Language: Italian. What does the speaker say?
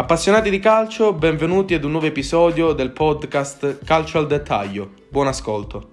Appassionati di calcio, benvenuti ad un nuovo episodio del podcast Calcio al dettaglio. Buon ascolto.